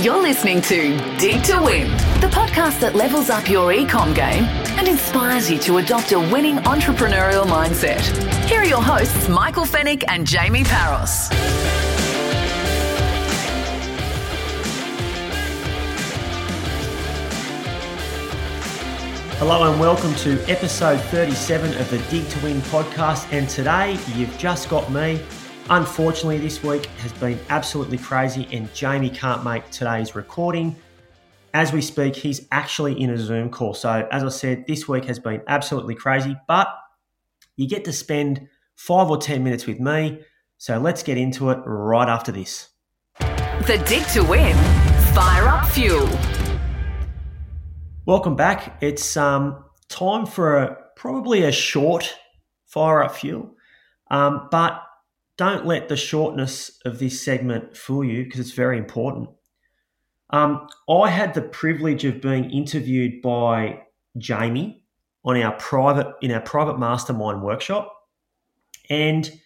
You're listening to Dig to Win, the podcast that levels up your ecom game and inspires you to adopt a winning entrepreneurial mindset. Here are your hosts, Michael Fennick and Jamie Paros. Hello and welcome to episode 37 of the Dig to Win podcast. And today you've just got me, Unfortunately, this week has been absolutely crazy, and Jamie can't make today's recording. As we speak, he's actually in a Zoom call. So, as I said, this week has been absolutely crazy, but you get to spend five or 10 minutes with me. So, let's get into it right after this. The Dig to Win Fire Up Fuel. Welcome back. It's um, time for a, probably a short Fire Up Fuel. Um, but don't let the shortness of this segment fool you because it's very important. Um, I had the privilege of being interviewed by Jamie on our private in our private mastermind workshop, and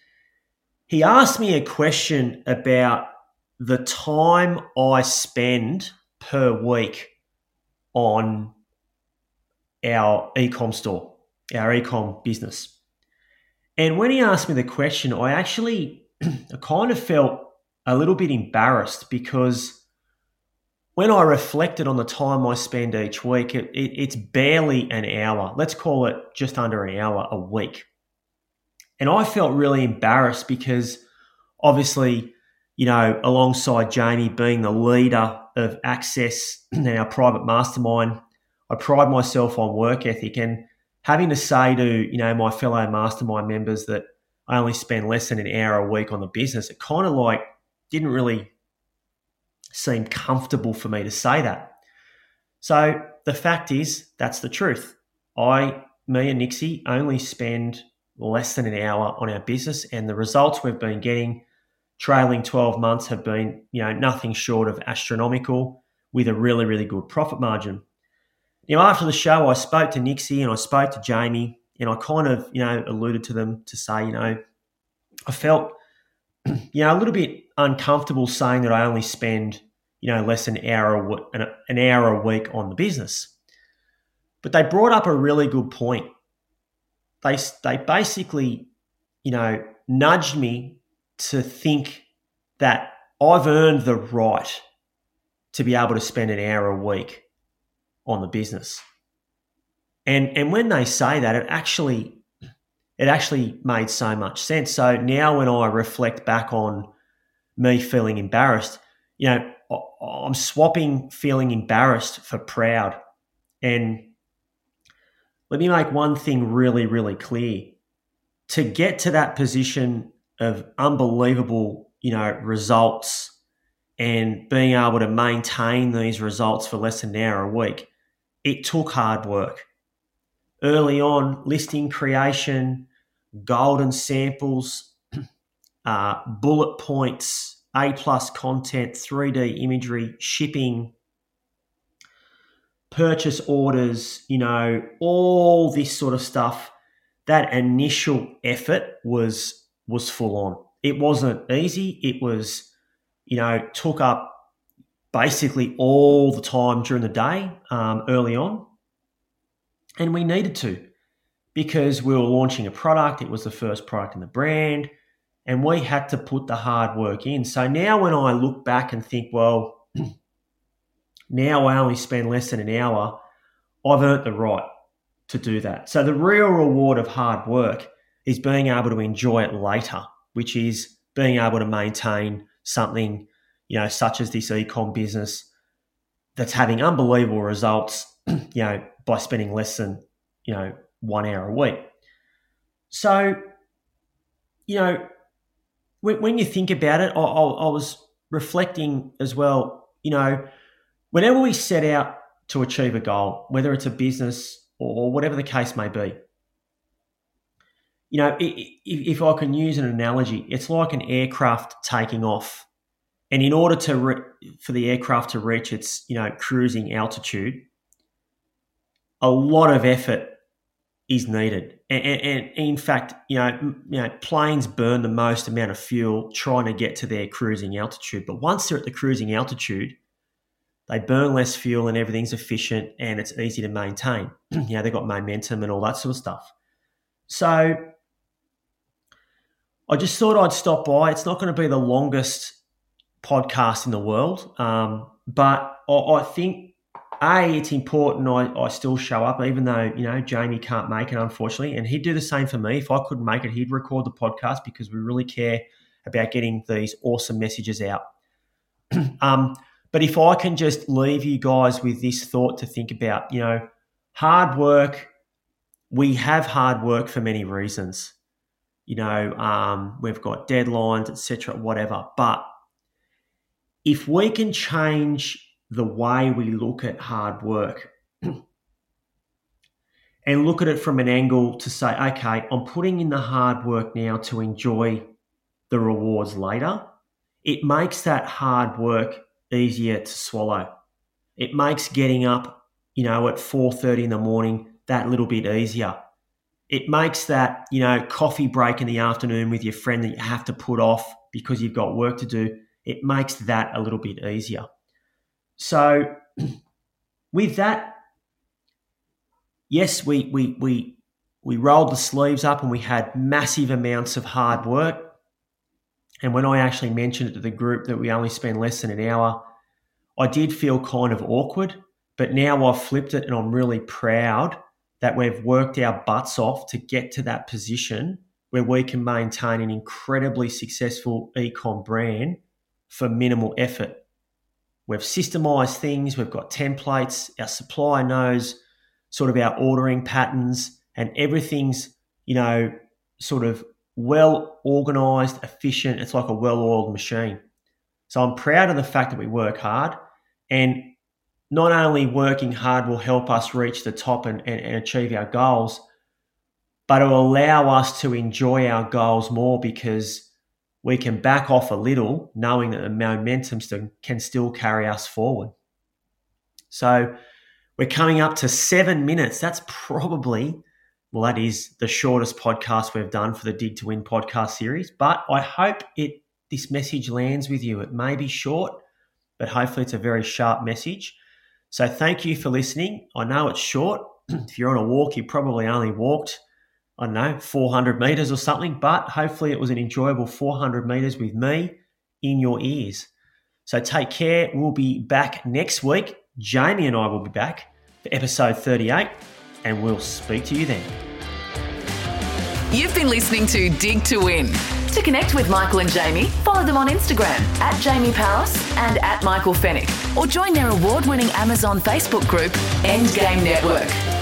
he asked me a question about the time I spend per week on our ecom store, our ecom business. And when he asked me the question, I actually I kind of felt a little bit embarrassed because when I reflected on the time I spend each week, it, it, it's barely an hour. Let's call it just under an hour a week. And I felt really embarrassed because obviously, you know, alongside Jamie being the leader of Access and our private mastermind, I pride myself on work ethic. And having to say to you know my fellow mastermind members that I only spend less than an hour a week on the business, it kind of like didn't really seem comfortable for me to say that. So the fact is, that's the truth. I, me and Nixie only spend less than an hour on our business, and the results we've been getting trailing 12 months have been, you know, nothing short of astronomical with a really, really good profit margin you know, after the show, I spoke to Nixie and I spoke to Jamie, and I kind of, you know, alluded to them to say, you know, I felt, you know, a little bit uncomfortable saying that I only spend, you know, less than an hour an hour a week on the business. But they brought up a really good point. They they basically, you know, nudged me to think that I've earned the right to be able to spend an hour a week on the business. And and when they say that, it actually it actually made so much sense. So now when I reflect back on me feeling embarrassed, you know, I'm swapping feeling embarrassed for proud. And let me make one thing really, really clear. To get to that position of unbelievable, you know, results and being able to maintain these results for less than an hour a week, it took hard work. Early on, listing creation, golden samples, uh, bullet points, A plus content, 3D imagery, shipping, purchase orders, you know, all this sort of stuff. That initial effort was was full on. It wasn't easy. It was, you know, took up basically all the time during the day um, early on. And we needed to because we were launching a product. It was the first product in the brand, and we had to put the hard work in. So now when I look back and think, well, now I only spend less than an hour, I've earned the right to do that. So the real reward of hard work is being able to enjoy it later, which is being able to maintain something you know, such as this ecom business that's having unbelievable results, you know, by spending less than, you know, one hour a week. So, you know, when, when you think about it, I, I, I was reflecting as well, you know, whenever we set out to achieve a goal, whether it's a business or whatever the case may be, you know, if I can use an analogy, it's like an aircraft taking off and in order to re- for the aircraft to reach its you know cruising altitude, a lot of effort is needed. And, and, and, in fact, you know, you know, planes burn the most amount of fuel trying to get to their cruising altitude. But once they're at the cruising altitude, they burn less fuel and everything's efficient and it's easy to maintain. you know, they've got momentum and all that sort of stuff. So I just thought I'd stop by. It's not going to be the longest podcast in the world, um, but I, I, think a it's important I, I still show up, even though you know Jamie can't make it, unfortunately, and he'd do the same for me. If I couldn't make it, he'd record the podcast because we really care about getting these awesome messages out. um, but if I can just leave you guys with this thought to think about, you know, hard work. We have hard work for many reasons you know, um, we've got deadlines, etc., whatever. But if we can change the way we look at hard work and look at it from an angle to say, okay, I'm putting in the hard work now to enjoy the rewards later, it makes that hard work easier to swallow. It makes getting up, you know, at 4:30 in the morning that little bit easier it makes that you know coffee break in the afternoon with your friend that you have to put off because you've got work to do it makes that a little bit easier. So with that yes we we we we rolled the sleeves up and we had massive amounts of hard work. And when i actually mentioned it to the group that we only spend less than an hour i did feel kind of awkward but now i've flipped it and i'm really proud that we've worked our butts off to get to that position where we can maintain an incredibly successful ecom brand for minimal effort. We've systemized things, we've got templates, our supplier knows sort of our ordering patterns, and everything's, you know, sort of well organized, efficient. It's like a well oiled machine. So I'm proud of the fact that we work hard. And not only working hard will help us reach the top and, and, and achieve our goals, but it will allow us to enjoy our goals more because we can back off a little, knowing that the momentum can still carry us forward. So we're coming up to seven minutes. That's probably, well, that is the shortest podcast we've done for the Dig to Win podcast series. But I hope it this message lands with you. It may be short, but hopefully it's a very sharp message. So thank you for listening. I know it's short. if you're on a walk, you probably only walked, I don't know, 400 meters or something, but hopefully it was an enjoyable 400 meters with me in your ears. So take care. We'll be back next week. Jamie and I will be back for episode 38, and we'll speak to you then. You've been listening to Dig to Win. To connect with Michael and Jamie, follow them on Instagram at Jamie Paris and at Michael Fennick, or join their award winning Amazon Facebook group, Endgame Network.